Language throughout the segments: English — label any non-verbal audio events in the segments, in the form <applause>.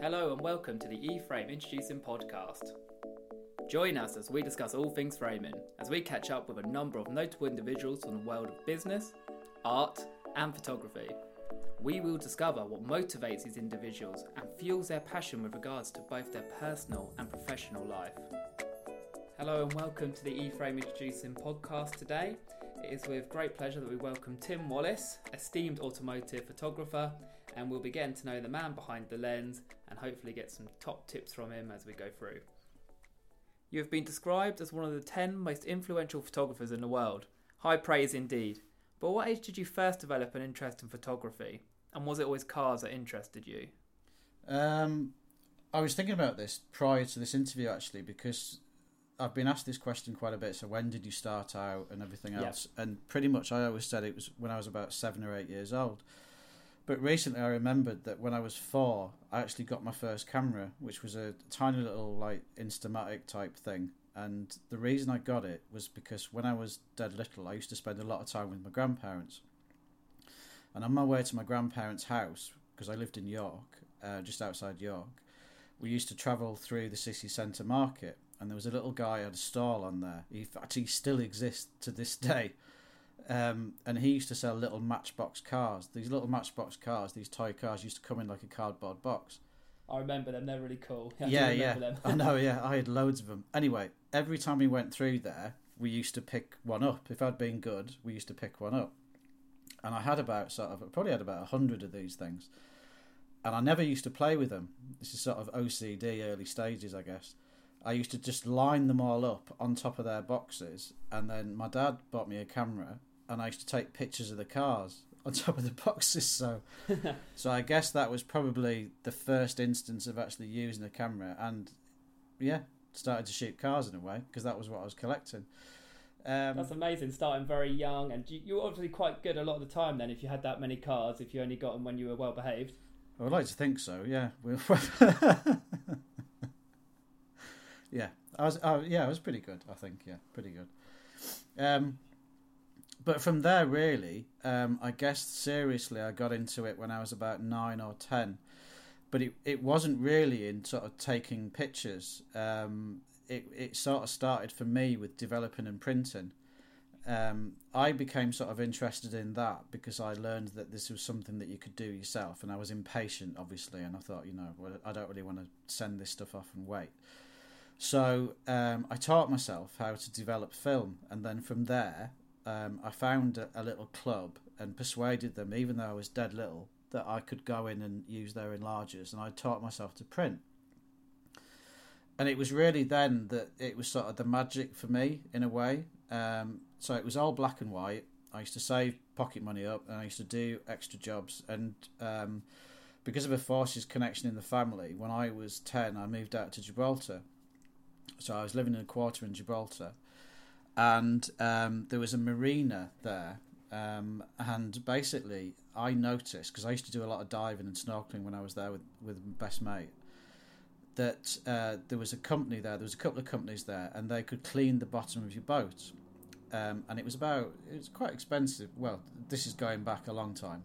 Hello and welcome to the eFrame Introducing podcast. Join us as we discuss all things framing, as we catch up with a number of notable individuals from the world of business, art, and photography. We will discover what motivates these individuals and fuels their passion with regards to both their personal and professional life. Hello and welcome to the eFrame Introducing podcast today. It is with great pleasure that we welcome Tim Wallace, esteemed automotive photographer, and we'll be getting to know the man behind the lens and hopefully get some top tips from him as we go through. You have been described as one of the 10 most influential photographers in the world. High praise indeed. But what age did you first develop an interest in photography? And was it always cars that interested you? Um, I was thinking about this prior to this interview actually because I've been asked this question quite a bit. So when did you start out and everything else? Yeah. And pretty much I always said it was when I was about seven or eight years old. But recently I remembered that when I was four, I actually got my first camera, which was a tiny little like Instamatic type thing. And the reason I got it was because when I was dead little, I used to spend a lot of time with my grandparents. And on my way to my grandparents' house, because I lived in York, uh, just outside York, we used to travel through the city centre market. And there was a little guy had a stall on there. He actually still exists to this day. Um, and he used to sell little Matchbox cars. These little Matchbox cars, these toy cars, used to come in like a cardboard box. I remember them. They're really cool. <laughs> I yeah, yeah. I know. <laughs> Yeah, I had loads of them. Anyway, every time we went through there, we used to pick one up. If I'd been good, we used to pick one up. And I had about sort of, I probably had about a hundred of these things, and I never used to play with them. This is sort of OCD early stages, I guess. I used to just line them all up on top of their boxes, and then my dad bought me a camera, and I used to take pictures of the cars <laughs> on top of the boxes. So, <laughs> so I guess that was probably the first instance of actually using a camera, and yeah, started to shoot cars in a way because that was what I was collecting. Um, That's amazing. Starting very young, and you, you were obviously quite good a lot of the time. Then, if you had that many cars, if you only got them when you were well behaved. I would like to think so. Yeah. <laughs> yeah, I was. Uh, yeah, I was pretty good. I think. Yeah, pretty good. Um, but from there, really, um, I guess seriously, I got into it when I was about nine or ten. But it, it wasn't really in sort of taking pictures. Um, it it sort of started for me with developing and printing. Um, I became sort of interested in that because I learned that this was something that you could do yourself, and I was impatient, obviously, and I thought, you know, well, I don't really want to send this stuff off and wait. So um, I taught myself how to develop film, and then from there, um, I found a, a, little club and persuaded them, even though I was dead little, that I could go in and use their enlargers, and I taught myself to print. And it was really then that it was sort of the magic for me in a way. Um, so it was all black and white. I used to save pocket money up, and I used to do extra jobs. And um, because of a forces connection in the family, when I was ten, I moved out to Gibraltar. So I was living in a quarter in Gibraltar and um, there was a marina there. Um, and basically, I noticed because I used to do a lot of diving and snorkeling when I was there with with my best mate. That uh, there was a company there. There was a couple of companies there, and they could clean the bottom of your boat. Um, and it was about it was quite expensive. Well, this is going back a long time.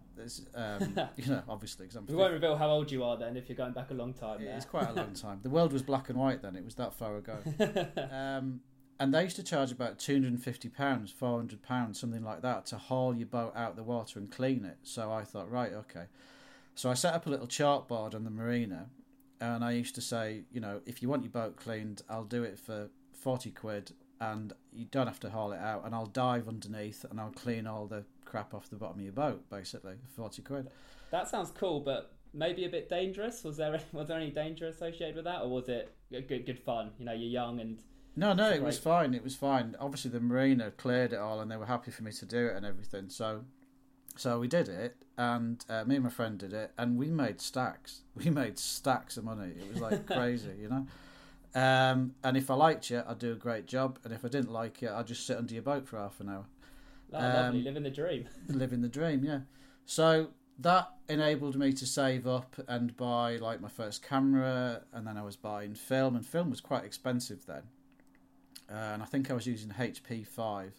Um, <laughs> you know, obviously, because we won't reveal how old you are then if you're going back a long time. Yeah. It's quite a long time. The world was black and white then. It was that far ago. <laughs> um, and they used to charge about two hundred and fifty pounds, four hundred pounds, something like that, to haul your boat out the water and clean it. So I thought, right, okay. So I set up a little chartboard on the marina, and I used to say, you know, if you want your boat cleaned, I'll do it for forty quid, and you don't have to haul it out, and I'll dive underneath and I'll clean all the crap off the bottom of your boat, basically, forty quid. That sounds cool, but maybe a bit dangerous. Was there <laughs> was there any danger associated with that, or was it good good fun? You know, you're young and no, no, it was fine. It was fine. Obviously, the marina cleared it all, and they were happy for me to do it and everything. So, so we did it, and uh, me and my friend did it, and we made stacks. <laughs> We made stacks of money. It was like <laughs> crazy, you know. Um, and if I liked you, I'd do a great job, and if I didn't like you, I'd just sit under your boat for half an hour. Oh, um, lovely, living the dream. <laughs> living the dream, yeah. So that enabled me to save up and buy like my first camera, and then I was buying film, and film was quite expensive then uh, and I think I was using HP five.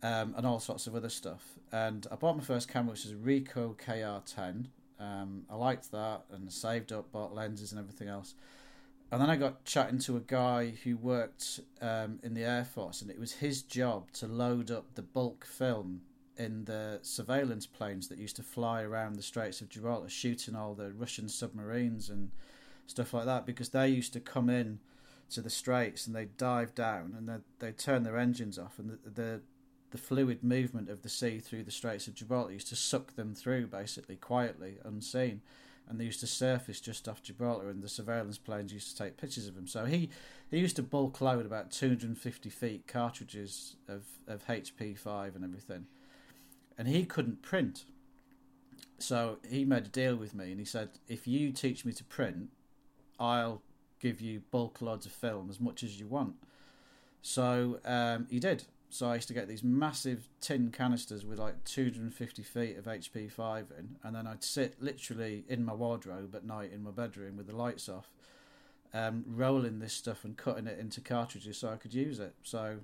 Um, and all sorts of other stuff. And I bought my first camera, which is a Ricoh KR10, Um, I liked that and saved up, bought lenses and everything else. And then I got chatting to a guy who worked um, in the Air Force, and it was his job to load up the bulk film in the surveillance planes that used to fly around the Straits of Gibraltar, shooting all the Russian submarines and stuff like that, because they used to come in to the Straits and they'd dive down and they'd, they'd turn their engines off, and the, the the fluid movement of the sea through the Straits of Gibraltar used to suck them through basically quietly, unseen and they used to surface just off Gibraltar, and the surveillance planes used to take pictures of them. So he, he used to bulk load about 250 feet cartridges of, of HP5 and everything, and he couldn't print. So he made a deal with me, and he said, "If you teach me to print, I'll give you bulk loads of film as much as you want." So um, he did, so I used to get these massive tin canisters with like 250 feet of HP5 in, and then I'd sit literally in my wardrobe at night in my bedroom with the lights off, um, rolling this stuff and cutting it into cartridges so I could use it. So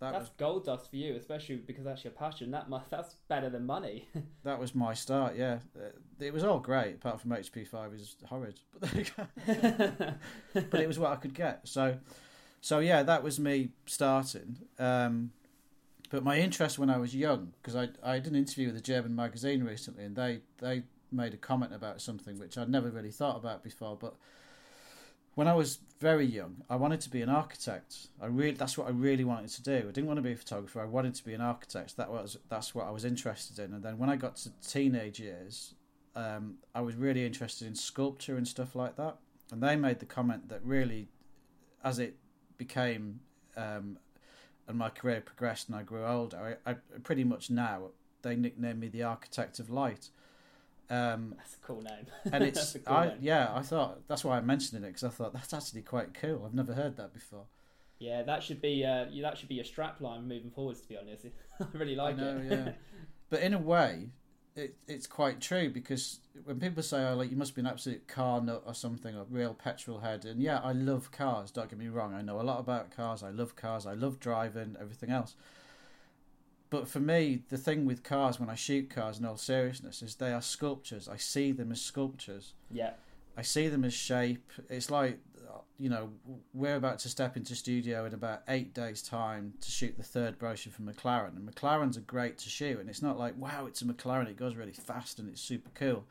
that that's was, gold dust for you, especially because that's your passion. That must, <laughs> that's better than money. <laughs> that was my start. Yeah, uh, it was all great apart from HP5 is horrid, <laughs> but but it was what I could get. So. So yeah, that was me starting. Um, but my interest when I was young, because I I did an interview with a German magazine recently, and they they made a comment about something which I'd never really thought about before. But when I was very young, I wanted to be an architect. I really that's what I really wanted to do. I didn't want to be a photographer. I wanted to be an architect. That was that's what I was interested in. And then when I got to teenage years, um, I was really interested in sculpture and stuff like that. And they made the comment that really, as it became um, and my career progressed and I grew older, I, I pretty much now they nicknamed me the Architect of Light. Um, that's a cool name. <laughs> and it's cool I name. yeah I thought that's why I mentioned it because I thought that's actually quite cool. I've never heard that before. Yeah, that should be uh, that should be a strap line moving forwards. To be honest, <laughs> I really like I know, it. yeah, <laughs> but in a way, it, it's quite true because when people say, "Oh, like you must be an absolute car nut or something, a real petrol head," and yeah, I love cars. Don't get me wrong. I know a lot about cars. I love cars. I love driving. Everything else. But for me, the thing with cars, when I shoot cars in all seriousness, is they are sculptures. I see them as sculptures. Yeah. I see them as shape. It's like you know, we're about to step into studio in about eight days' time to shoot the third brochure for McLaren. And McLarens are great to shoot, and it's not like, wow, it's a McLaren, it goes really fast and it's super cool.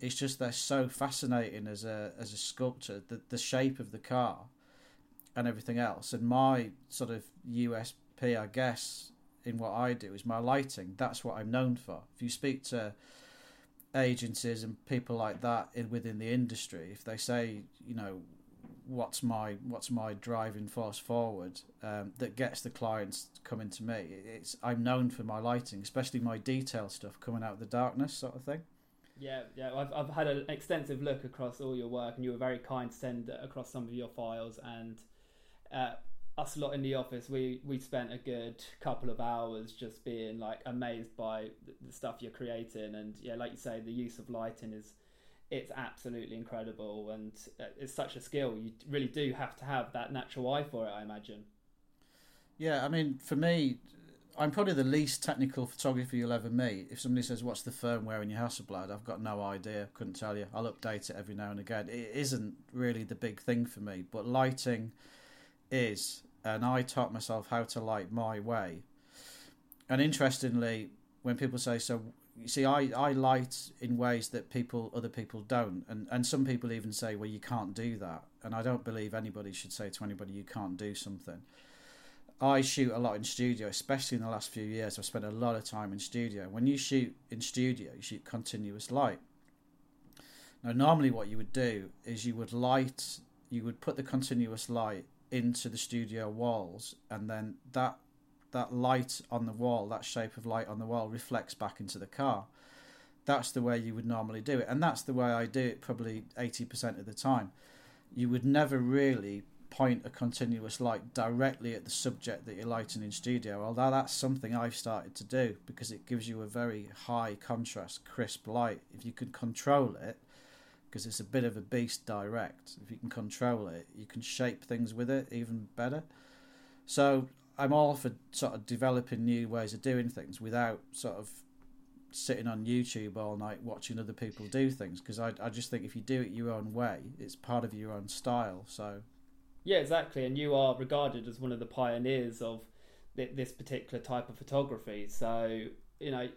It's just they're so fascinating as a as a sculpture, the the shape of the car and everything else. And my sort of USP, I guess, in what I do is my lighting. That's what I'm known for. If you speak to agencies and people like that in, within the industry, if they say, you know, what's my what's my driving force forward um, that gets the clients coming to me. It's I'm known for my lighting, especially my detail stuff coming out of the darkness, sort of thing. Yeah, yeah. I've I've had an extensive look across all your work, and you were very kind to send across some of your files. And uh, us lot in the office, we we spent a good couple of hours just being like amazed by the stuff you're creating. And yeah, like you say, the use of lighting is it's absolutely incredible and uh, it's such a skill. You really do have to have that natural eye for it, I imagine. Yeah, I mean, for me, I'm probably the least technical photographer you'll ever meet. If somebody says, "What's the firmware in your Hasselblad?" I've got no idea. Couldn't tell you. I'll update it every now and again. It isn't really the big thing for me, but lighting is, and I taught myself how to light my way. And interestingly, when people say, "So you see, I, I light in ways that people other people don't, and and some people even say, well, you can't do that, and I don't believe anybody should say to anybody you can't do something. I shoot a lot in studio, especially in the last few years. I've spent a lot of time in studio. When you shoot in studio, you shoot continuous light. Now, normally, what you would do is you would light, you would put the continuous light into the studio walls, and then that that light on the wall, that shape of light on the wall, reflects back into the car. That's the way you would normally do it, and that's the way I do it probably 80% of the time. You would never really point a continuous light directly at the subject that you're lighting in studio, although that's something I've started to do because it gives you a very high contrast, crisp light. If you can control it, because it's a bit of a beast direct, if you can control it, you can shape things with it even better. So I'm all for sort of developing new ways of doing things without sort of sitting on YouTube all night watching other people do things because I, I just think if you do it your own way, it's part of your own style. So, yeah, exactly. And you are regarded as one of the pioneers of this particular type of photography. So, you know,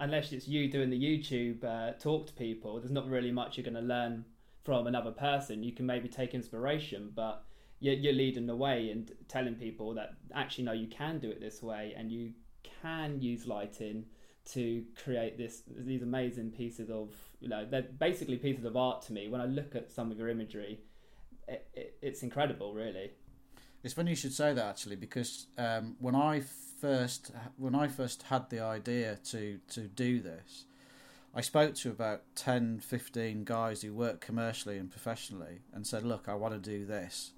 unless it's you doing the YouTube uh, talk to people, there's not really much you're going to learn from another person. You can maybe take inspiration, but you're, you're leading the way and telling people that actually, no, you can do it this way and you can use lighting to create this these amazing pieces of you know they're basically pieces of art to me when i look at some of your imagery it, it, it's incredible really it's funny you should say that actually because um, when i first when i first had the idea to to do this i spoke to about 10 15 guys who work commercially and professionally and said look i want to do this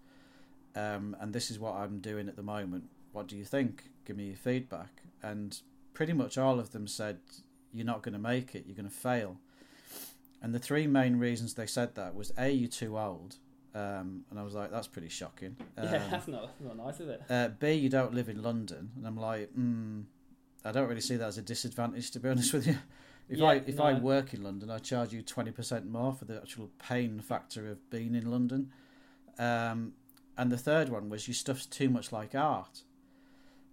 um, and this is what i'm doing at the moment what do you think give me your feedback and pretty much all of them said, You're not going to make it, you're going to fail. And the three main reasons they said that was A, you're too old. Um, and I was like, That's pretty shocking. <laughs> Um, yeah, that's not, not nice, is it? Uh, B, you don't live in London. And I'm like, mm, I don't really see that as a disadvantage, to be honest with you. If yeah, I if no. I work in London, I charge you twenty percent more for the actual pain factor of being in London. Um, and the third one was your stuff's too much like art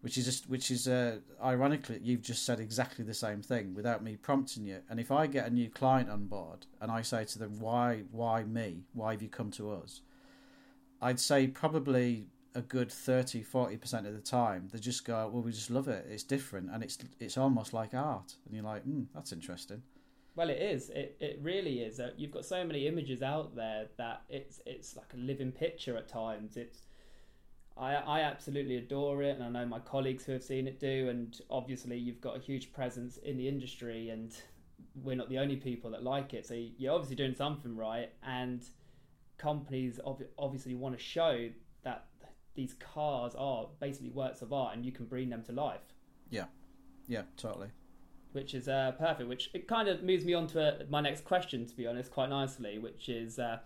which is just which is uh, ironically you've just said exactly the same thing without me prompting you. And if I get a new client on board and I say to them, "Why, why me? Why have you come to us?" I'd say probably a good 30 40% of the time they just go well we just love it. It's different. And it's it's almost like art. And you're like mm, that's interesting. Well it is. It, it really is. Uh, you've got so many images out there that it's it's like a living picture at times. It's I, I absolutely adore it, and I know my colleagues who have seen it do. And obviously, you've got a huge presence in the industry, and we're not the only people that like it. So you're obviously doing something right, and companies obviously want to show that these cars are basically works of art, and you can bring them to life. Yeah, yeah, totally. Which is uh, perfect. Which it kind of moves me on to uh, my next question, to be honest, quite nicely. Which is. Uh,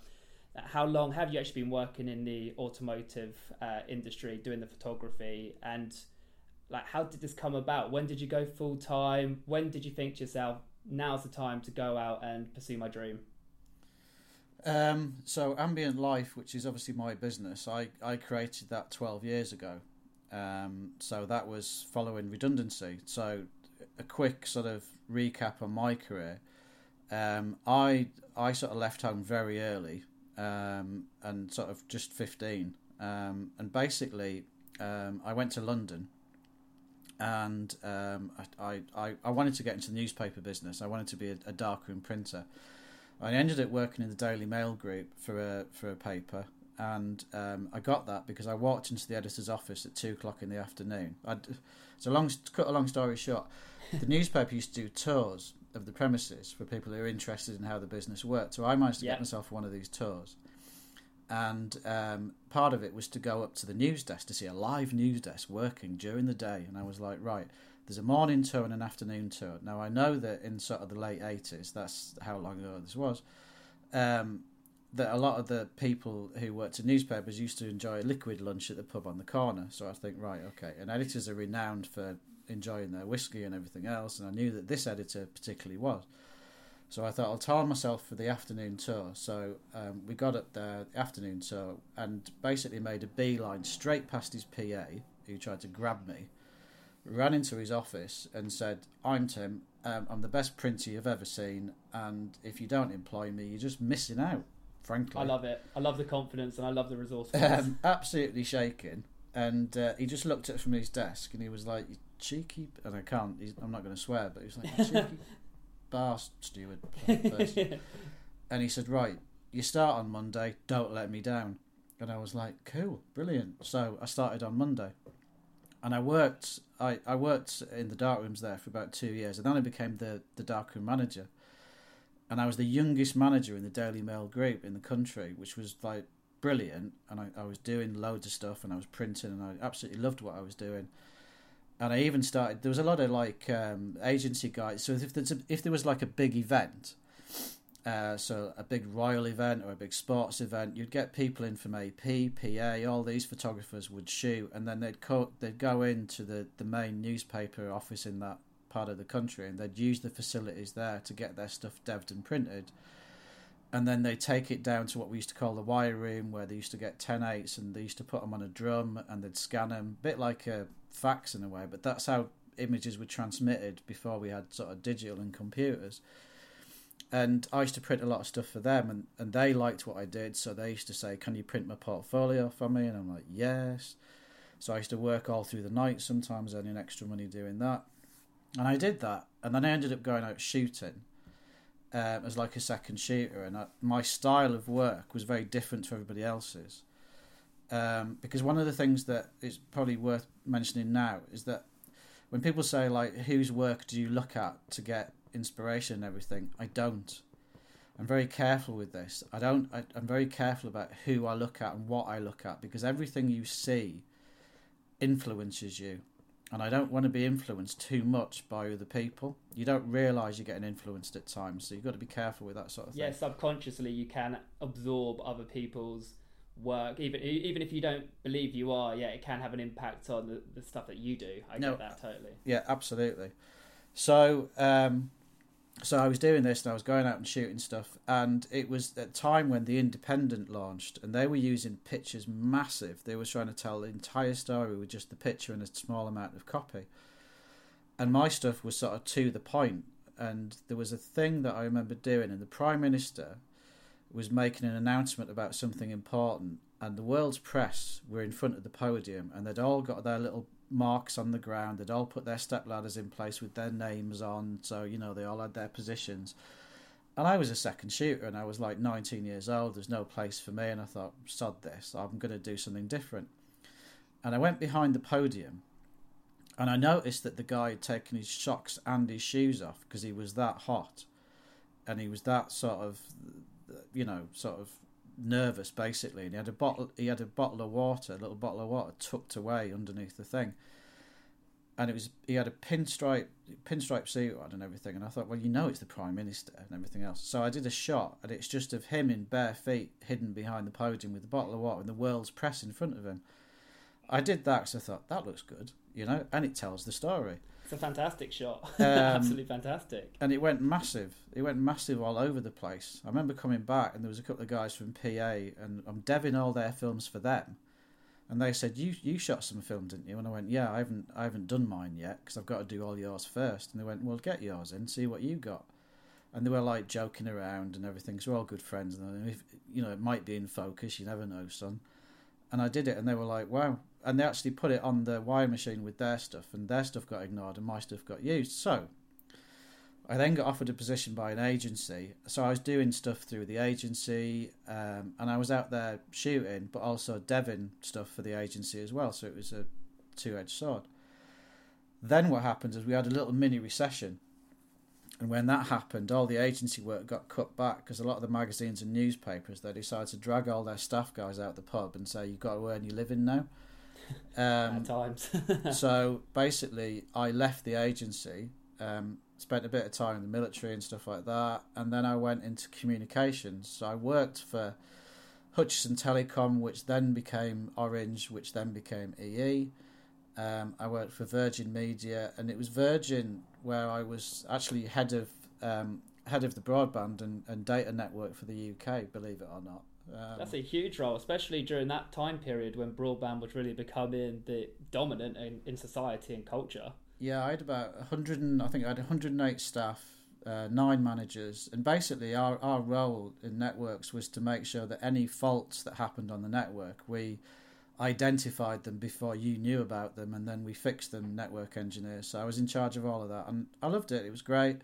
how long have you actually been working in the automotive uh, industry doing the photography? And like how did this come about? When did you go full time? When did you think to yourself now's the time to go out and pursue my dream? Um, so ambient life which is obviously my business i, I created that 12 years ago. Um, so that was following redundancy. So a quick sort of recap on my career. Um, I I sort of left home very early um, and sort of just 15. Um, and basically, um, I went to London and um, I, I, I wanted to get into the newspaper business. I wanted to be a, a darkroom printer. I ended up working in the Daily Mail group for a, for a paper. And um, I got that because I walked into the editor's office at two o'clock in the afternoon. I'd, so long, to cut a long story short, the <laughs> newspaper used to do tours of the premises for people who are interested in how the business worked. So I managed to get myself one of these tours. And um, part of it was to go up to the news desk to see a live news desk working during the day. And I was like, right, there's a morning tour and an afternoon tour. Now, I know that in sort of the late 80s, that's how long ago this was, um, that a lot of the people who worked in newspapers used to enjoy a liquid lunch at the pub on the corner. So I think, right, okay. And editors are renowned for enjoying their whiskey and everything else, and I knew that this editor particularly was. So I thought I'll time myself for the afternoon tour. So um, we got up there, the afternoon tour, and basically made a beeline straight past his PA, who tried to grab me, ran into his office and said, I'm Tim, um, I'm the best printer you've ever seen, and if you don't employ me, you're just missing out, frankly. I love it. I love the confidence and I love the resourcefulness. <laughs> Um, absolutely shaking. And uh, he just looked at from his desk and he was like, cheeky, and I can't. I'm not going to swear, but he was like cheeky <laughs> bar steward. <laughs> and he said, "Right, you start on Monday. Don't let me down." And I was like, "Cool, brilliant." So I started on Monday, and I worked. I, I worked in the dark rooms there for about two years, and then I became the the darkroom manager. And I was the youngest manager in the Daily Mail group in the country, which was like brilliant. And I, I was doing loads of stuff, and I was printing, and I absolutely loved what I was doing and I even started. There was a lot of like um, agency guys. So if there's a, if there was like a big event, uh, so a big royal event or a big sports event, you'd get people in from AP, PA. All these photographers would shoot, and then they'd co- they'd go into the the main newspaper office in that part of the country, and they'd use the facilities there to get their stuff devved and printed. And then they take it down to what we used to call the wire room, where they used to get 10.8s and they used to put them on a drum and they'd scan them, a bit like a fax in a way, but that's how images were transmitted before we had sort of digital and computers and I used to print a lot of stuff for them, and, and they liked what I did, so they used to say, "Can you print my portfolio for me?" And I'm like, "Yes." So I used to work all through the night, sometimes earning extra money doing that, and I did that, and then I ended up going out shooting um, as like a second shooter, and I, my style of work was very different to everybody else's. Um, because one of the things that is probably worth mentioning now is that when people say like, "Whose work do you look at to get inspiration and everything. I don't. I'm very careful with this. I don't. I, I'm very careful about who I look at and what I look at because everything you see influences you, and I don't want to be influenced too much by other people. You don't realise you're getting influenced at times, so you've got to be careful with that sort of thing. Yeah, subconsciously you can absorb other people's work, even even if you don't believe you are. Yeah, it can have an impact on the, the stuff that you do. I no, get that totally. Yeah, absolutely. So. Um, so I was doing this and I was going out and shooting stuff, and it was at a time when the Independent launched, and they were using pictures massive. They were trying to tell the entire story with just the picture and a small amount of copy. And my stuff was sort of to the point, and there was a thing that I remember doing, and the Prime Minister was making an announcement about something important, and the world's press were in front of the podium, and they'd all got their little marks on the ground. They'd all put their step ladders in place with their names on, so you know they all had their positions. And I was a second shooter, and I was like 19 years old. There's no place for me, and I thought, sod this, I'm going to do something different. And I went behind the podium, and I noticed that the guy had taken his socks and his shoes off because he was that hot, and he was that sort of, you know, sort of nervous basically, and he had a bottle. He had a bottle of water, a little bottle of water tucked away underneath the thing, and it was he had a pinstripe pinstripe suit on and everything. And I thought, well, you know, it's the prime minister and everything else. So I did a shot, and it's just of him in bare feet, hidden behind the podium with the bottle of water, and the world's press in front of him. I did that because I thought that looks good, you know, and it tells the story. It's a fantastic shot. <laughs> Um, Absolutely fantastic. And it went massive. It went massive all over the place. I remember coming back and there was a couple of guys from PA and I'm deving all their films for them. And they said, "You you shot some film, didn't you?" And I went, "Yeah, I haven't I haven't done mine yet because I've got to do all yours first. And they went, "Well, get yours in, see what you got." And they were like joking around and everything. So we're all good friends. And if you know, it might be in focus. You never know, son. And I did it, and they were like, "Wow, and they actually put it on the wire machine with their stuff, and their stuff got ignored, and my stuff got used. So I then got offered a position by an agency. So I was doing stuff through the agency, um, and I was out there shooting, but also deving stuff for the agency as well. So it was a two-edged sword. Then what happened is we had a little mini recession. And when that happened, all the agency work got cut back because a lot of the magazines and newspapers they decided to drag all their staff guys out the pub and say you've got to earn your living now. Um, At times. <laughs> so basically, I left the agency, um, spent a bit of time in the military and stuff like that, and then I went into communications. So I worked for Hutchison Telecom, which then became Orange, which then became EE. Um, I worked for Virgin Media, and it was Virgin where I was actually head of um, head of the broadband and, and data network for the UK. Believe it or not. Um, That's a huge role, especially during that time period when broadband was really becoming the dominant in, in society and culture. Yeah, I had about 100 and I think I had 108 staff, uh, nine managers, and basically our, our role in networks was to make sure that any faults that happened on the network, we identified them before you knew about them, and then we fixed them, network engineers. So I was in charge of all of that, and I loved it. It was great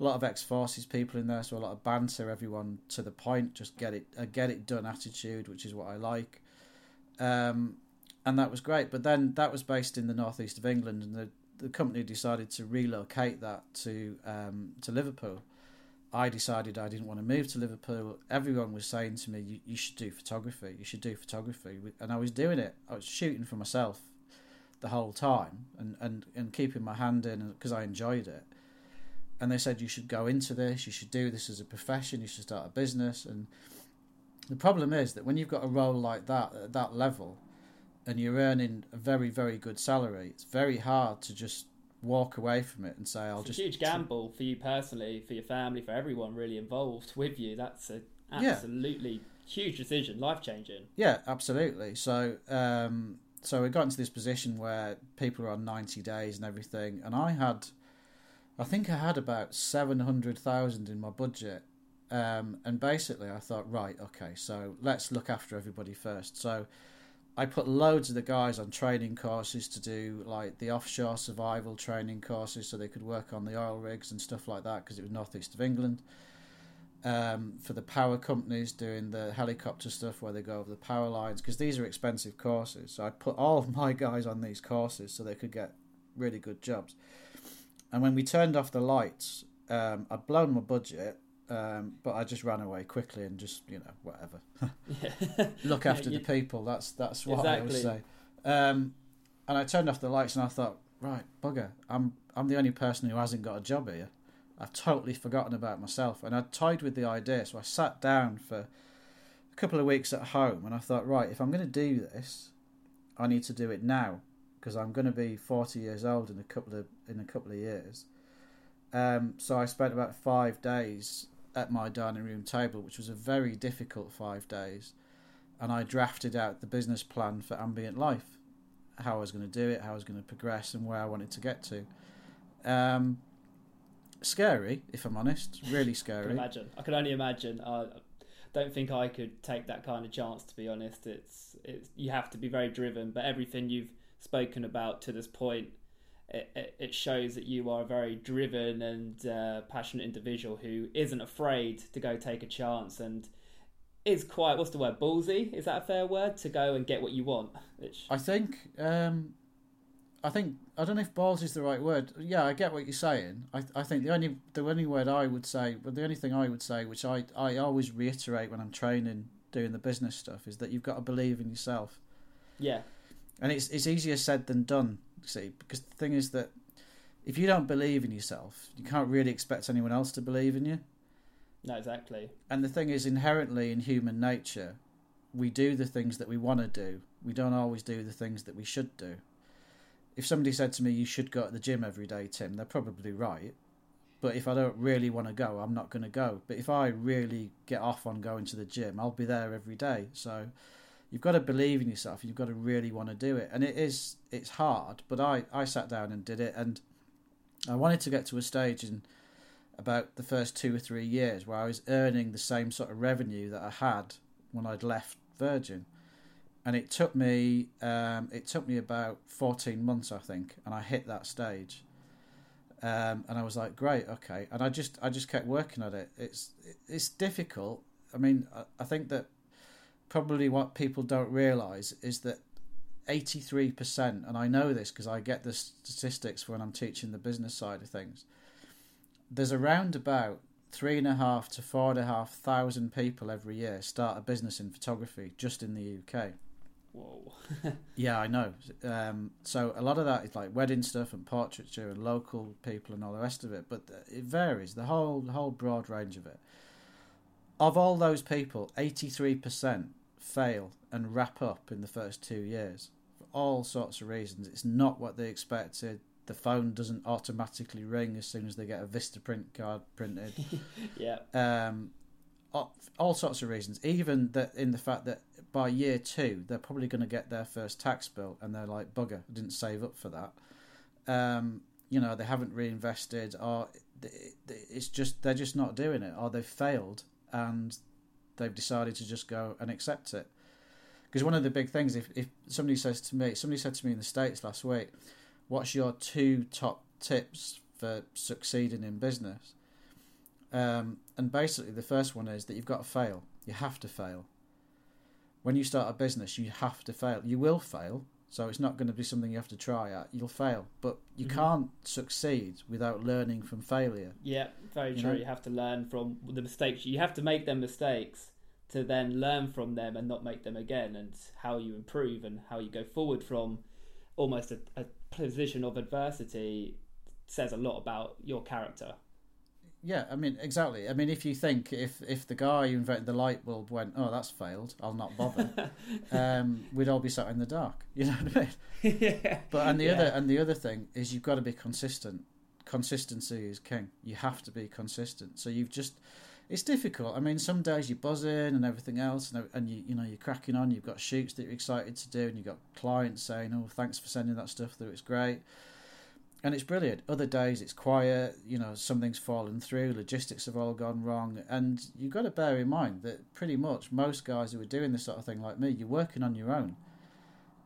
a lot of ex forces people in there, so a lot of banter, everyone to the point, just get it uh, get it done attitude, which is what I like. Um, and that was great. But then that was based in the northeast of England, and the the company decided to relocate that to um, to Liverpool. I decided I didn't want to move to Liverpool. Everyone was saying to me, you, you should do photography. You should do photography," and I was doing it. I was shooting for myself the whole time, and and, and keeping my hand in because I enjoyed it and they said you should go into this, you should do this as a profession, you should start a business. And the problem is that when you've got a role like that at that level, and you're earning a very very good salary, it's very hard to just walk away from it and say I'll It's just a huge gamble for you personally, for your family, for everyone really involved with you. That's a absolutely huge decision, life changing. Yeah, absolutely. So, um, so we got into this position where people are on ninety days and everything, and I had, I think I had about seven hundred thousand in my budget, um, and basically I thought, right, okay, so let's look after everybody first. So. I put loads of the guys on training courses to do like the offshore survival training courses so they could work on the oil rigs and stuff like that because it was northeast of England um, for the power companies doing the helicopter stuff where they go over the power lines because these are expensive courses. So I put all of my guys on these courses so they could get really good jobs. And when we turned off the lights, um, I'd blown my budget, um, but I just ran away quickly and just you know whatever. <laughs> Look <laughs> after you- the people. That's that's what I would Exactly. say. Um, and I turned off the lights and I thought, right, bugger, I'm I'm the only person who hasn't got a job here. I've totally forgotten about myself, and I'd toyed with the idea. So I sat down for a couple of weeks at home, and I thought, right, if I'm going to do this, I need to do it now because I'm going to be 40 years old in a couple of in a couple of years. Um, so I spent about five days at my dining room table, which was a very difficult five days, and I drafted out the business plan for ambient life, how I was going to do it, how I was going to progress, and where I wanted to get to. Um, scary, if I'm honest, really I <laughs> can scary. imagine. I can only imagine. I don't think I could take that kind of chance. To be honest, it's it's you have to be very driven. But everything you've spoken about to this point, it, it, it shows that you are a very driven and uh, passionate individual who isn't afraid to go take a chance and is quite what's the word ballsy? Is that a fair word to go and get what you want? Which I think, um, I think I don't know if balls is the right word. Yeah, I get what you're saying. I I think the only the only word I would say, but the only thing I would say, which I I always reiterate when I'm training doing the business stuff, is that you've got to believe in yourself. yeah, and it's it's easier said than done. See, because the thing is that if you don't believe in yourself, you can't really expect anyone else to believe in you. no, exactly. And the thing is, inherently in human nature, we do the things that we want to do. We don't always do the things that we should do. If somebody said to me, "You should go to the gym every day," Tim, they're probably right. But if I don't really want to go, I'm not going to go. But if I really get off on going to the gym, I'll be there every day. So you've got to believe in yourself. You've got to really want to do it, and it is it's hard. But I I sat down and did it, and I wanted to get to a stage in about the first two or three years where I was earning the same sort of revenue that I had when I'd left Virgin, and it took me um, it took me about fourteen months I think, and I hit that stage. Um, and I was like, great, okay, and I just I just kept working at it. It's it's difficult. I mean, I, I think that probably what people don't realise is that 83%, and I know this because I get the statistics when I'm teaching the business side of things, there's around about three and a half to four and a half thousand people every year start a business in photography just in the UK. Whoa. <laughs> Yeah, I know. Um, so a lot of that is like wedding stuff and portraiture and local people and all the rest of it, but it varies. The whole the whole broad range of it. Of all those people, eighty three percent fail and wrap up in the first two years for all sorts of reasons. It's not what they expected. The phone doesn't automatically ring as soon as they get a Vistaprint card printed <laughs> yeah. um, all, all sorts of reasons. Even that in the fact that by year two they're probably going to get their first tax bill and they're like bugger, I didn't save up for that. Um, you know they haven't reinvested, or it's just they're just not doing it, or they've failed and they've decided to just go and accept it. Because one of the big things, if if somebody says to me, somebody said to me in the states last week, "What's your two top tips for succeeding in business?" Um, and basically, the first one is that you've got to fail. You have to fail. When you start a business, you have to fail. You will fail, so it's not going to be something you have to try at. You'll fail, but you Mhm. can't succeed without learning from failure. Yeah, very You true. know? You have to learn from the mistakes. You have to make them mistakes to then learn from them and not make them again, and how you improve and how you go forward from almost a, a position of adversity says a lot about your character. Yeah, I mean, exactly. I mean, if you think if if the guy who invented the light bulb went, oh, that's failed, I'll not bother, <laughs> um, we'd all be sat in the dark. You know what I mean? <laughs> yeah. But and the yeah. other and the other thing is you've got to be consistent. Consistency is king. You have to be consistent. So you've just it's difficult. I mean, some days you're buzzing and everything else, and, and you you know you're cracking on. You've got shoots that you're excited to do, and you've got clients saying, "Oh, thanks for sending that stuff through. It's great." And it's brilliant. Other days it's quiet, you know, something's fallen through, logistics have all gone wrong, and you've got to bear in mind that pretty much most guys who are doing this sort of thing, like me, you're working on your own,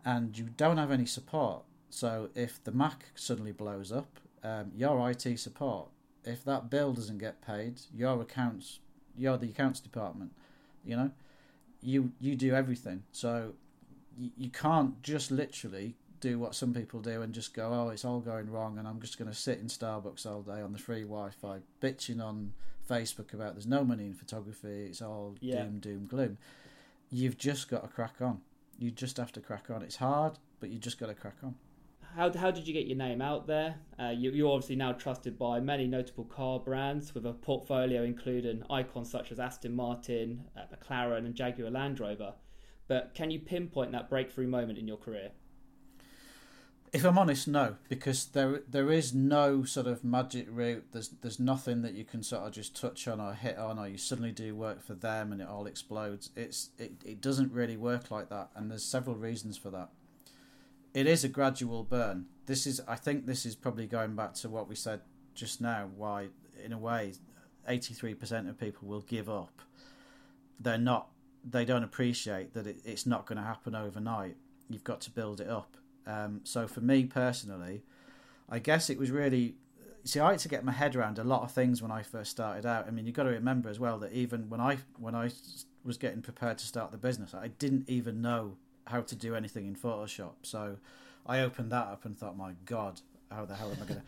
and you don't have any support. So if the Mac suddenly blows up, um, your IT support, if that bill doesn't get paid, your accounts, you're the accounts department, you know, you you do everything. So you, you can't just literally do what some people do and just go, oh, it's all going wrong, and I'm just going to sit in Starbucks all day on the free Wi-Fi, bitching on Facebook about there's no money in photography, it's all yeah. doom, doom, gloom. You've just got to crack on. You just have to crack on. It's hard, but you just got to crack on. How, how did you get your name out there? Uh, you, you're obviously now trusted by many notable car brands with a portfolio including icons such as Aston Martin, uh, McLaren, and Jaguar Land Rover. But can you pinpoint that breakthrough moment in your career? If I'm honest, no, because there there is no sort of magic route. There's there's nothing that you can sort of just touch on or hit on, or you suddenly do work for them and it all explodes. It's it, it doesn't really work like that, and there's several reasons for that. It is a gradual burn. This is I think this is probably going back to what we said just now. Why, in a way, eighty three percent of people will give up. They're not. They don't appreciate that it, it's not going to happen overnight. You've got to build it up um, so for me personally, I guess it was really. See, I had to get my head around a lot of things when I first started out. I mean, you've got to remember as well that even when I when I was getting prepared to start the business, I didn't even know how to do anything in Photoshop. So I opened that up and thought, my God, how the hell am I going <laughs> to?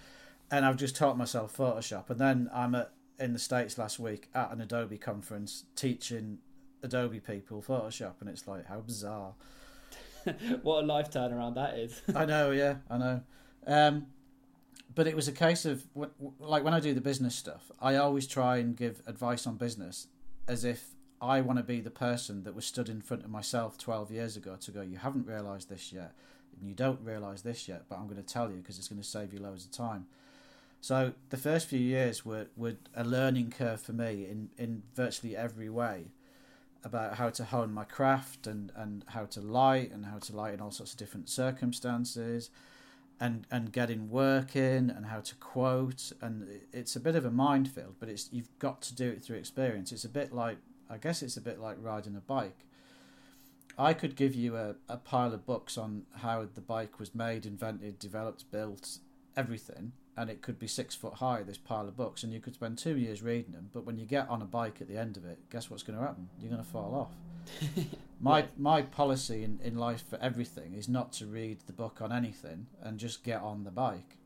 And I've just taught myself Photoshop. And then I'm at in the states last week at an Adobe conference teaching Adobe people Photoshop, and it's like how bizarre. <laughs> what a life turnaround that is. I know, yeah, I know. Um, but it was a case of like when I do the business stuff, I always try and give advice on business as if I want to be the person that was stood in front of myself 12 years ago to go, you haven't realised this yet, and you don't realise this yet, but I'm going to tell you because it's going to save you loads of time. So the first few years were, were a learning curve for me in, in virtually every way about how to hone my craft and, and how to light and how to light in all sorts of different circumstances and and getting work in and how to quote. And it's a bit of a minefield but it's you've got to do it through experience. It's a bit like I guess it's a bit like riding a bike. I could give you a, a pile of books on how the bike was made invented developed built everything and it could be six foot high, this pile of books, and you could spend two years reading them. But when you get on a bike at the end of it, guess what's going to happen? You're going to fall off. <laughs> my yeah. my policy in, in life for everything is not to read the book on anything and just get on the bike.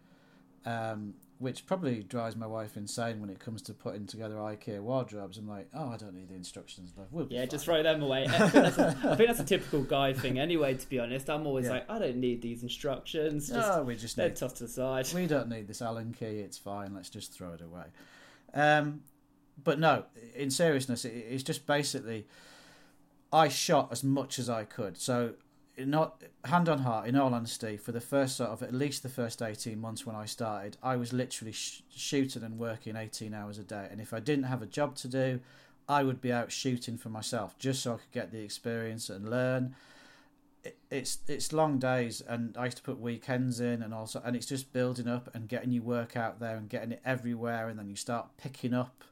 Um, which probably drives my wife insane when it comes to putting together IKEA wardrobes. I'm like, oh, I don't need the instructions. Love. We'll yeah, just throw them away. <laughs> I think, a, I think, that's a typical guy <laughs> thing anyway. To be honest, I'm always yeah. like, I don't need these instructions. Just, no, we just they're need, tough to the side. We don't need this Allen key. It's fine. Let's just throw it away. Um, but no, in seriousness, it, it's just basically. I shot as much as I could. So not hand on heart, in all honesty, for the first sort of at least the first eighteen months when I started, I was literally sh- shooting and working eighteen hours a day. And if I didn't have a job to do, I would be out shooting for myself just so I could get the experience and learn. It, it's it's long days, and I used to put weekends in, and also, and it's just building up and getting your work out there and getting it everywhere, and then you start picking up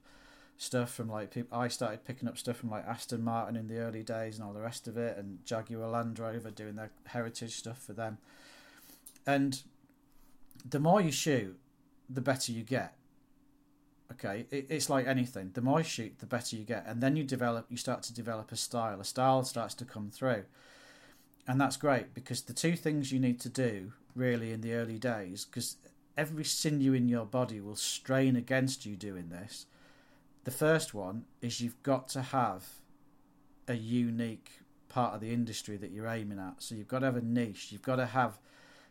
stuff from like people. I started picking up stuff from like Aston Martin in the early days and all the rest of it, and Jaguar Land Rover doing their heritage stuff for them. And the more you shoot, the better you get. Okay, it, it's like anything. The more you shoot, the better you get, and then you develop. You start to develop a style. A style starts to come through, and that's great because the two things you need to do really in the early days, because every sinew in your body will strain against you doing this the first one is you've got to have a unique part of the industry that you're aiming at. So you've got to have a niche. You've got to have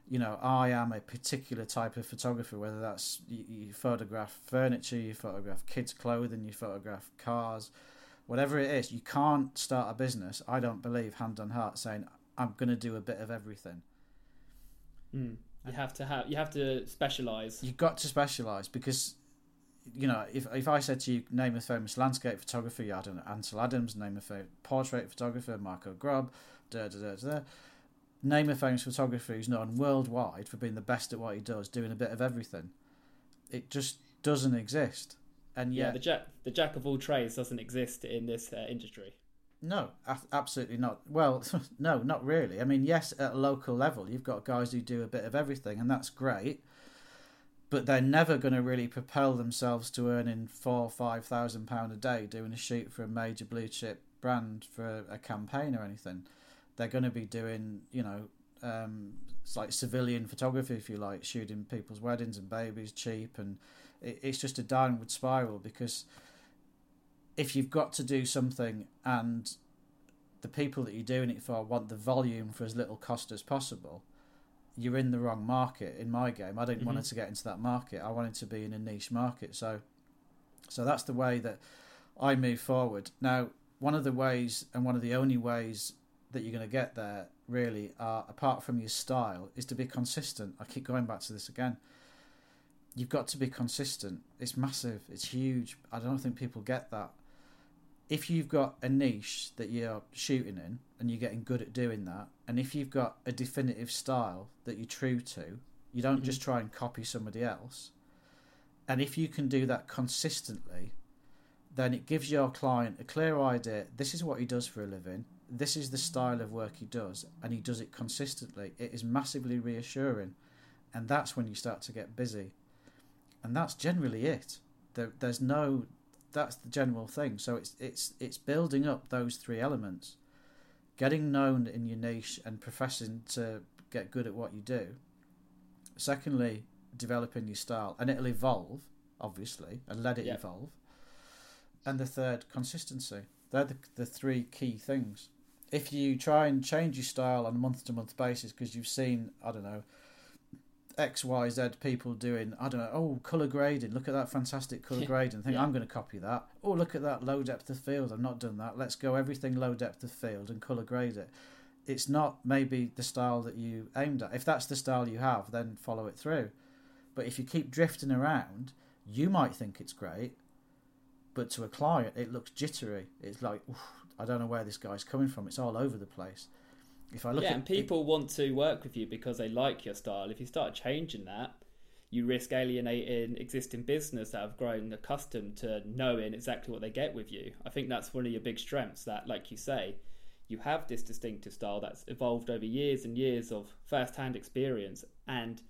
you know, I am a particular type of photographer, whether that's you, you photograph furniture, you photograph kids' clothing, you photograph cars, whatever it is, you can't start a business, I don't believe, hand on heart, saying, I'm going to do a bit of everything. Mm. You have to have you have to specialize. You've got to specialize because you know if if I said to you name a famous landscape photographer, I don't know Ansel Adams, name a famous portrait photographer, Marco Grob, da da da da. Name a famous photographer who's known worldwide for being the best at what he does, doing a bit of everything. It just doesn't exist, and yeah, the jack the jack of all trades doesn't exist in this uh, industry. No, absolutely not. Well, <laughs> no, not really. I mean, yes, at a local level, you've got guys who do a bit of everything, and that's great. But they're never going to really propel themselves to earning four or five thousand pound a day doing a shoot for a major blue chip brand for a campaign or anything. They're going to be doing, you know, um, it's like civilian photography, if you like, shooting people's weddings and babies cheap, and it, it's just a downward spiral because if you've got to do something and the people that you're doing it for want the volume for as little cost as possible, you're in the wrong market. In my game, I didn't mm-hmm. want to get into that market. I wanted to be in a niche market. So, so that's the way that I move forward. Now, one of the ways and one of the only ways that you're going to get there really are apart from your style is to be consistent. I keep going back to this again. You've got to be consistent. It's massive. It's huge. I don't think people get that if you've got a niche that you're shooting in and you're getting good at doing that, and if you've got a definitive style that you're true to, you don't mm-hmm. just try and copy somebody else. And if you can do that consistently, then it gives your client a clear idea this is what he does for a living, this is the style of work he does, and he does it consistently. It is massively reassuring. And that's when you start to get busy. And that's generally it. There, there's no that's the general thing. So it's it's it's building up those three elements, getting known in your niche and professing to get good at what you do. Secondly, developing your style, and it'll evolve, obviously, and let it yep. evolve. And the third, consistency. They're the, the three key things. If you try and change your style on a month to month basis because you've seen, I don't know, X, Y, Z people doing, I don't know, oh, colour grading, look at that fantastic colour grading. Think, yeah. I'm going to copy that. Oh, look at that low depth of field. I've not done that. Let's go everything low depth of field and colour grade it. It's not maybe the style that you aimed at. If that's the style you have, then follow it through. But if you keep drifting around, you might think it's great, but to a client, it looks jittery. It's like, I don't know where this guy's coming from. It's all over the place. If I look yeah, and people it, want to work with you because they like your style. If you start changing that, you risk alienating existing business that have grown accustomed to knowing exactly what they get with you. I think that's one of your big strengths. That, like you say, you have this distinctive style that's evolved over years and years of first-hand experience. And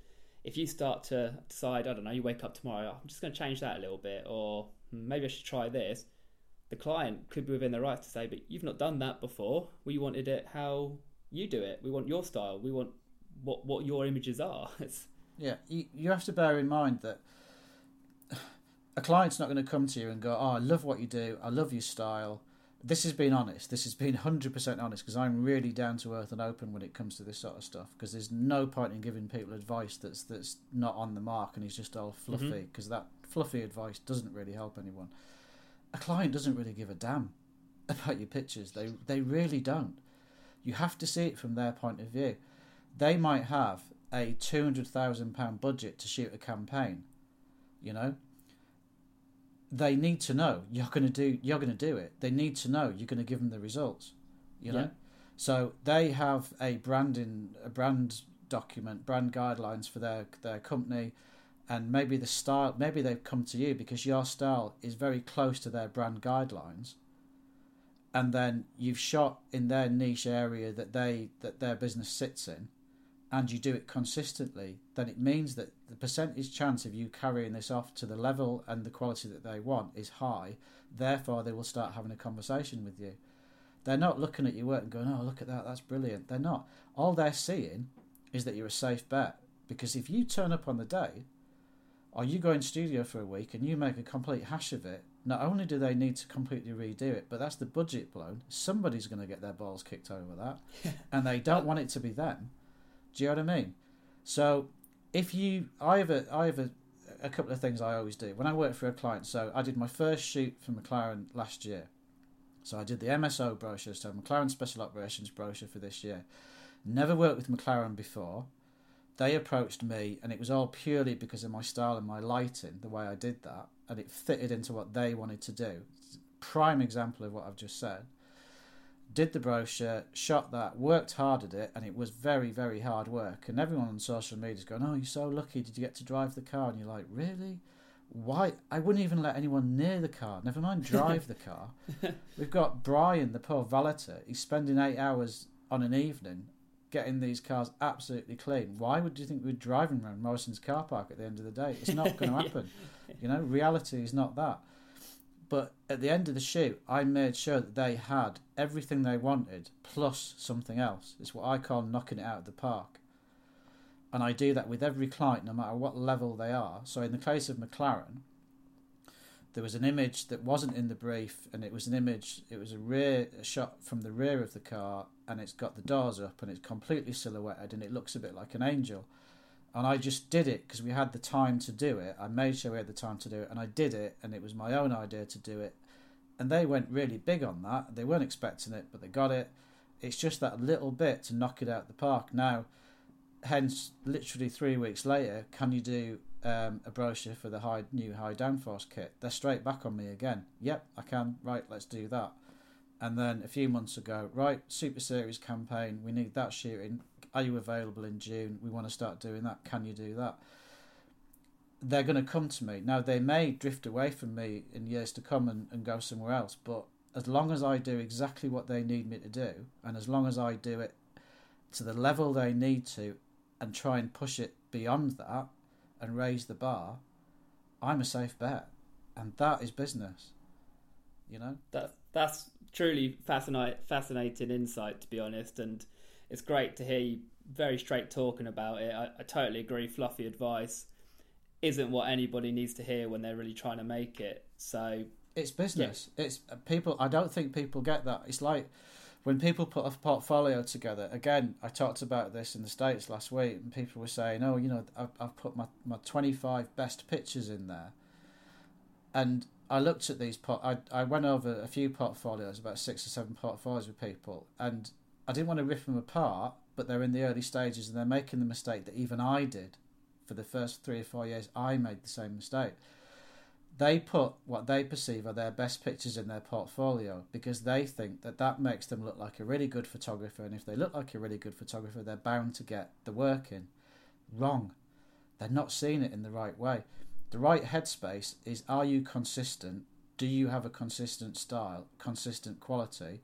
if you start to decide, I don't know, you wake up tomorrow, I'm just going to change that a little bit, or hmm, maybe I should try this. The client could be within their rights to say, but you've not done that before. We wanted it how you do it. We want your style. We want what what your images are. <laughs> It's... Yeah, you, you have to bear in mind that <sighs> a client's not going to come to you and go, "Oh, I love what you do. I love your style." This has been honest. This has been <laughs> hundred percent honest because I'm really down to earth and open when it comes to this sort of stuff. Because there's no point in giving people advice that's that's not on the mark and it's just all fluffy. Because mm-hmm. that fluffy advice doesn't really help anyone. A client doesn't really give a damn <laughs> about your pictures. They they really don't. You have to see it from their point of view. They might have a two hundred thousand pound budget to shoot a campaign. You know, they need to know you're going to do you're going to do it. They need to know you're going to give them the results. You know, yeah. so they have a branding a brand document, brand guidelines for their their company, and maybe the style. Maybe they've come to you because your style is very close to their brand guidelines, and then you've shot in their niche area that they that their business sits in and you do it consistently then it means that the percentage chance of you carrying this off to the level and the quality that they want is high. Therefore they will start having a conversation with you. They're not looking at your work and going oh look at that that's brilliant. They're not. All they're seeing is that you're a safe bet because if you turn up on the day or you go in studio for a week and you make a complete hash of it not only do they need to completely redo it, but that's the budget blown. Somebody's going to get their balls kicked over that, and they don't uh, want it to be them. Do you know what I mean? So if you, I have a, I have a, a couple of things I always do when I work for a client. So I did my first shoot for McLaren last year. So I did the MSO brochure, so McLaren Special Operations brochure for this year. Never worked with McLaren before. They approached me, and it was all purely because of my style and my lighting, the way I did that, and it fitted into what they wanted to do. Prime example of what I've just said did the brochure, shot that, worked hard at it, and it was very, very hard work. And everyone on social media is going, "Oh, you're so lucky! Did you get to drive the car?" And you're like, "Really? Why? I wouldn't even let anyone near the car. Never mind <laughs> drive the car." <laughs> We've got Brian, the poor valeter. He's spending eight hours on an evening getting these cars absolutely clean. Why would you think we're driving around Morrison's car park at the end of the day? It's not going <laughs> to happen. You know, reality is not that. But at the end of the shoot, I made sure that they had everything they wanted plus something else. It's what I call knocking it out of the park. And I do that with every client, no matter what level they are. So in the case of McLaren, there was an image that wasn't in the brief, and it was an image, it was a rear a shot from the rear of the car, and it's got the doors up, and it's completely silhouetted, and it looks a bit like an angel and I just did it because we had the time to do it. I made sure we had the time to do it, and I did it, and it was my own idea to do it. And they went really big on that. They weren't expecting it, but they got it. It's just that little bit to knock it out the park. Now, hence, literally three weeks later, can you do um, a brochure for the high new high downforce kit? They're straight back on me again. Yep, I can. Right, let's do that. And then a few months ago, right, Super Series campaign, we need that shooting are you available in June? We want to start doing that. Can you do that? They're going to come to me. Now, they may drift away from me in years to come and, and go somewhere else, but as long as I do exactly what they need me to do, and as long as I do it to the level they need to, and try and push it beyond that and raise the bar, I'm a safe bet. And that is business. You know? That that's truly fascinating fascinating insight to be honest and it's great to hear you very straight talking about it. I, I totally agree. Fluffy advice isn't what anybody needs to hear when they're really trying to make it. So it's business. Yeah. It's uh, people. I don't think people get that. It's like when people put a portfolio together. Again, I talked about this in the states last week, and people were saying, "Oh, you know, I've, I've put my my twenty five best pictures in there," and I looked at these pot. I I went over a few portfolios, about six or seven portfolios with people, and I didn't want to rip them apart, but they're in the early stages and they're making the mistake that even I did for the first three or four years. I made the same mistake. They put what they perceive are their best pictures in their portfolio because they think that that makes them look like a really good photographer, and if they look like a really good photographer, they're bound to get the work in. Wrong. They're not seeing it in the right way. The right headspace is are you consistent? Do you have a consistent style, consistent quality?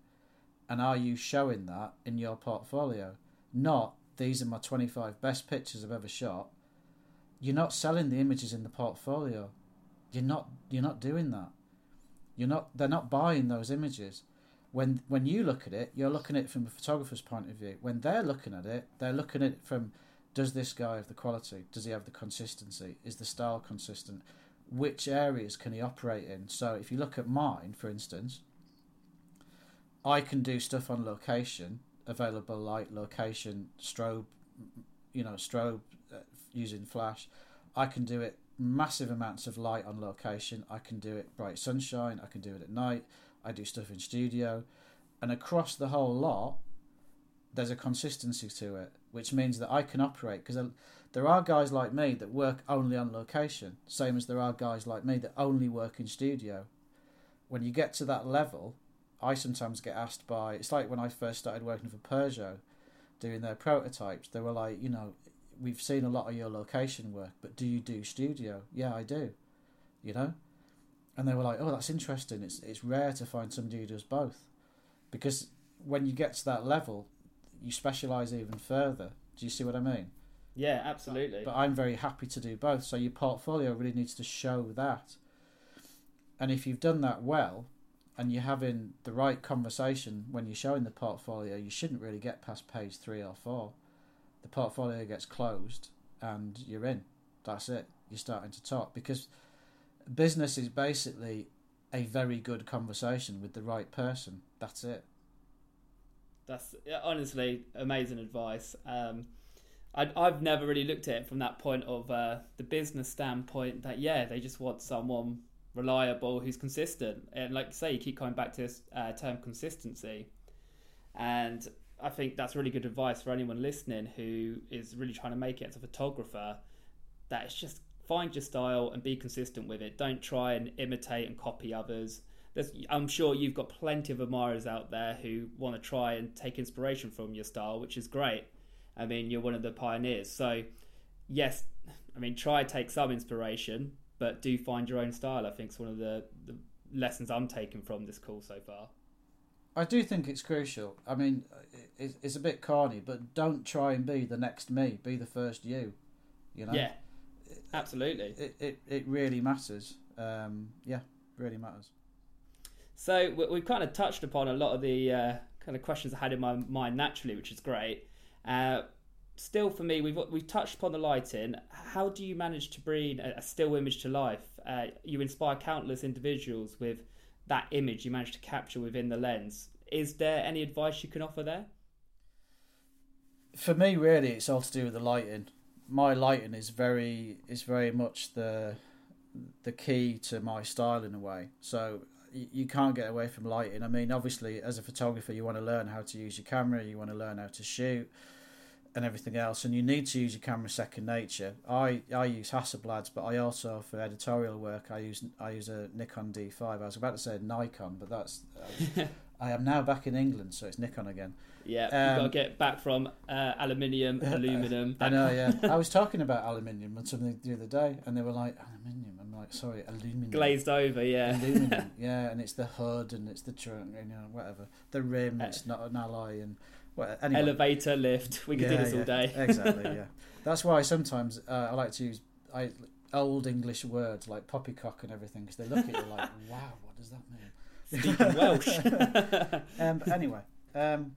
and are you showing that in your portfolio? Not these are my 25 best pictures I've ever shot. You're not selling the images in the portfolio. You're not you're not doing that. You're not they're not buying those images. When when you look at it, you're looking at it from a photographer's point of view. When they're looking at it, they're looking at it from does this guy have the quality? Does he have the consistency? Is the style consistent? Which areas can he operate in? So if you look at mine, for instance, I can do stuff on location, available light, location, strobe, you know, strobe uh, using flash. I can do it massive amounts of light on location. I can do it bright sunshine. I can do it at night. I do stuff in studio, and across the whole lot, there's a consistency to it, which means that I can operate because there are guys like me that work only on location, same as there are guys like me that only work in studio. When you get to that level, I sometimes get asked by it's like when I first started working for Peugeot, doing their prototypes. They were like, you know, we've seen a lot of your location work, but do you do studio? Yeah, I do. You know, and they were like, oh, that's interesting. It's it's rare to find somebody who does both, because when you get to that level, you specialize even further. Do you see what I mean? Yeah, absolutely. But I'm very happy to do both. So your portfolio really needs to show that. And if you've done that well, and you're having the right conversation when you're showing the portfolio, you shouldn't really get past page three or four. The portfolio gets closed and you're in. That's it. You're starting to talk because business is basically a very good conversation with the right person. That's it. That's honestly amazing advice. Um, I, I've never really looked at it from that point of uh, the business standpoint. That yeah, they just want someone reliable who's consistent, and like you say, you keep coming back to this uh, term consistency, and I think that's really good advice for anyone listening who is really trying to make it as a photographer. That it's just find your style and be consistent with it. Don't try and imitate and copy others. There's, I'm sure you've got plenty of admirers out there who want to try and take inspiration from your style, which is great. I mean, you're one of the pioneers. So, yes, I mean, try take some inspiration, but do find your own style. I think it's one of the, the lessons I'm taking from this call so far. I do think it's crucial. I mean, it's a bit corny, but don't try and be the next me. Be the first you. You know. Yeah. Absolutely. It it, it really matters. Um, yeah, really matters. So we've kind of touched upon a lot of the uh, kind of questions I had in my mind naturally, which is great. Uh, still, for me, we've we've touched upon the lighting. How do you manage to bring a, still image to life? Uh, you inspire countless individuals with that image you manage to capture within the lens. Is there any advice you can offer there? For me, really, it's all to do with the lighting. My lighting is very is very much the the key to my style in a way. So you can't get away from lighting. I mean, obviously, as a photographer, you want to learn how to use your camera, you want to learn how to shoot, and everything else, and you need to use your camera second nature. I, I use Hasselblads, but I also for editorial work I use I use a Nikon D5. I was about to say Nikon, but that's <laughs> I am now back in England, so it's Nikon again. Yeah, um, you've got to get back from uh, aluminium, <laughs> aluminum. I know, yeah. <laughs> I was talking about aluminium with something the other day, and they were like, aluminium. I'm like, sorry, aluminum. Glazed over, yeah. Aluminum, <laughs> yeah, and it's the hood and it's the trunk, you know, whatever. The rim, uh, it's not an alloy, and well, anyway. elevator, lift. We could yeah, do this yeah. all day. exactly, yeah. That's why sometimes uh, I like to use I old English words like poppycock and everything because they look at you like, wow, what does that mean? Speaking Welsh. <laughs> um, but anyway, um,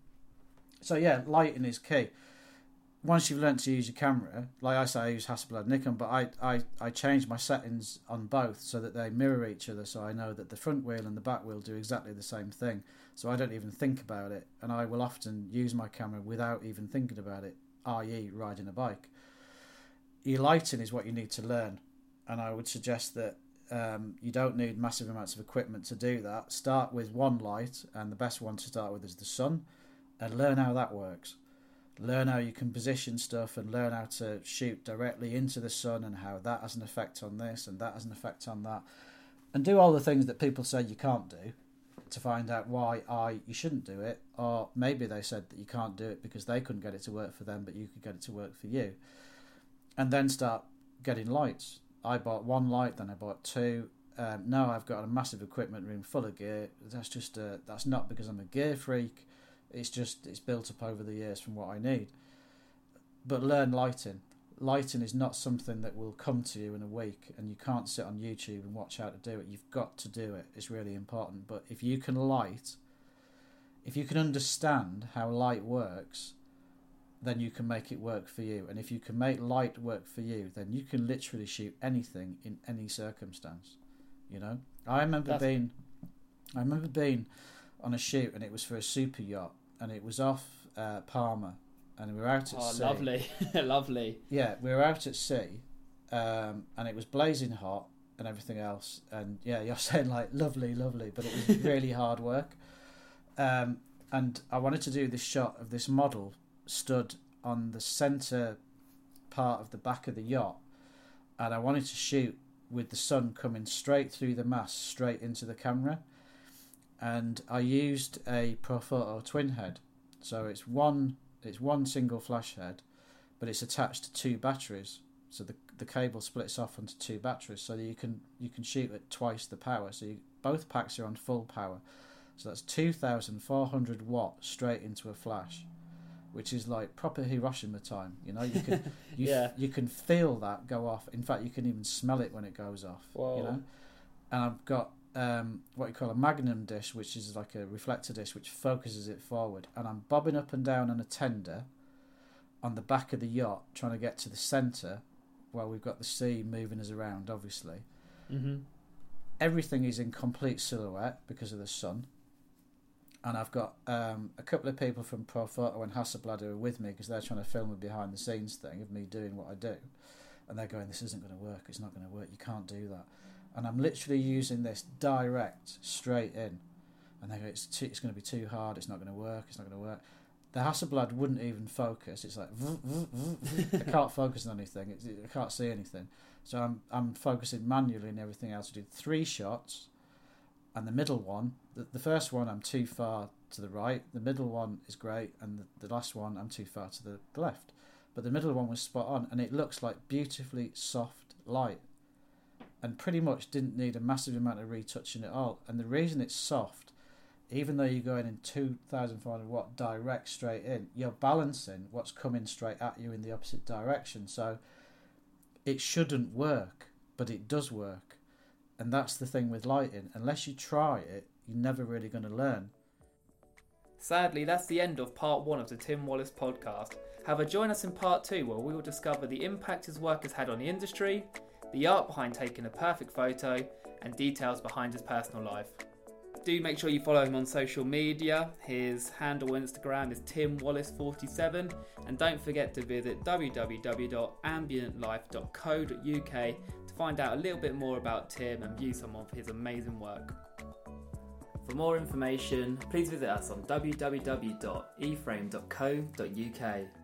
so yeah, lighting is key. Once you've learned to use your camera, like I say, I use Hasselblad Nikon, but I, I, I change my settings on both so that they mirror each other. So I know that the front wheel and the back wheel do exactly the same thing. So I don't even think about it, and I will often use my camera without even thinking about it, i.e., riding a bike. Your lighting is what you need to learn, and I would suggest that um, you don't need massive amounts of equipment to do that. Start with one light, and the best one to start with is the sun, and learn how that works. Learn how you can position stuff and learn how to shoot directly into the sun and how that has an effect on this and that has an effect on that. And do all the things that people say you can't do to find out why I you shouldn't do it, or maybe they said that you can't do it because they couldn't get it to work for them, but you could get it to work for you. And then start getting lights I bought one light, then I bought two. Um, now I've got a massive equipment room full of gear. That's just uh, that's not because I'm a gear freak. It's just it's built up over the years from what I need. But learn lighting. Lighting is not something that will come to you in a week, and you can't sit on YouTube and watch how to do it. You've got to do it. It's really important. But if you can light, if you can understand how light works, then you can make it work for you. And if you can make light work for you, then you can literally shoot anything in any circumstance. You know, I remember That's... being, I remember being on a shoot, and it was for a super yacht, and it was off uh, Palma, and we were out at sea. oh, sea. lovely, <laughs> lovely. Yeah, we were out at sea, um, and it was blazing hot and everything else. And yeah, you're <laughs> saying like lovely, lovely, but it was <laughs> really hard work. Um, and I wanted to do this shot of this model stood on the centre part of the back of the yacht, and I wanted to shoot with the sun coming straight through the mast, straight into the camera. And I used a Profoto twin head, so it's one it's one single flash head, but it's attached to two batteries. So the the cable splits off onto two batteries, so you can you can shoot at twice the power. So you, both packs are on full power. So that's two thousand four hundred watt straight into a flash which is like proper Hiroshima time. You know, you can <laughs> you, yeah. you can feel that go off. In fact, you can even smell it when it goes off. Whoa. You know, and I've got um, what you call a magnum dish, which is like a reflector dish, which focuses it forward, and I'm bobbing up and down on a tender on the back of the yacht, trying to get to the centre, while we've got the sea moving us around. Obviously, mm-hmm. everything is in complete silhouette because of the sun and I've got um, a couple of people from Profoto and Hasselblad who are with me because they're trying to film a behind the scenes thing of me doing what I do, and they're going, "This isn't going to work. It's not going to work. You can't do that." And I'm literally using this direct, straight in, and they go, "It's too, it's going to be too hard. It's not going to work. It's not going to work." The Hasselblad wouldn't even focus. It's like I <laughs> can't focus on anything. It's, I can't see anything. So I'm I'm focusing manually and everything else. I did three shots, and the middle one, the, the first one I'm too far to the right. The middle one is great, and the, the last one I'm too far to the, the left. But the middle one was spot on, and it looks like beautifully soft light, and pretty much didn't need a massive amount of retouching at all. And the reason it's soft even though you're going in 2,500 watt direct straight in, you're balancing what's coming straight at you in the opposite direction. So it shouldn't work, but it does work. And that's the thing with lighting. Unless you try it, you're never really going to learn. Sadly, that's the end of part one of the Tim Wallace podcast. However, join us in part two where we will discover the impact his work has had on the industry, the art behind taking a perfect photo, and details behind his personal life do make sure you follow him on social media. His handle on Instagram is timwallace47. And don't forget to visit www.ambientlife.co.uk find out a little bit more about Tim and view some of his amazing work. For more information, please visit us on www.eframe.co.uk.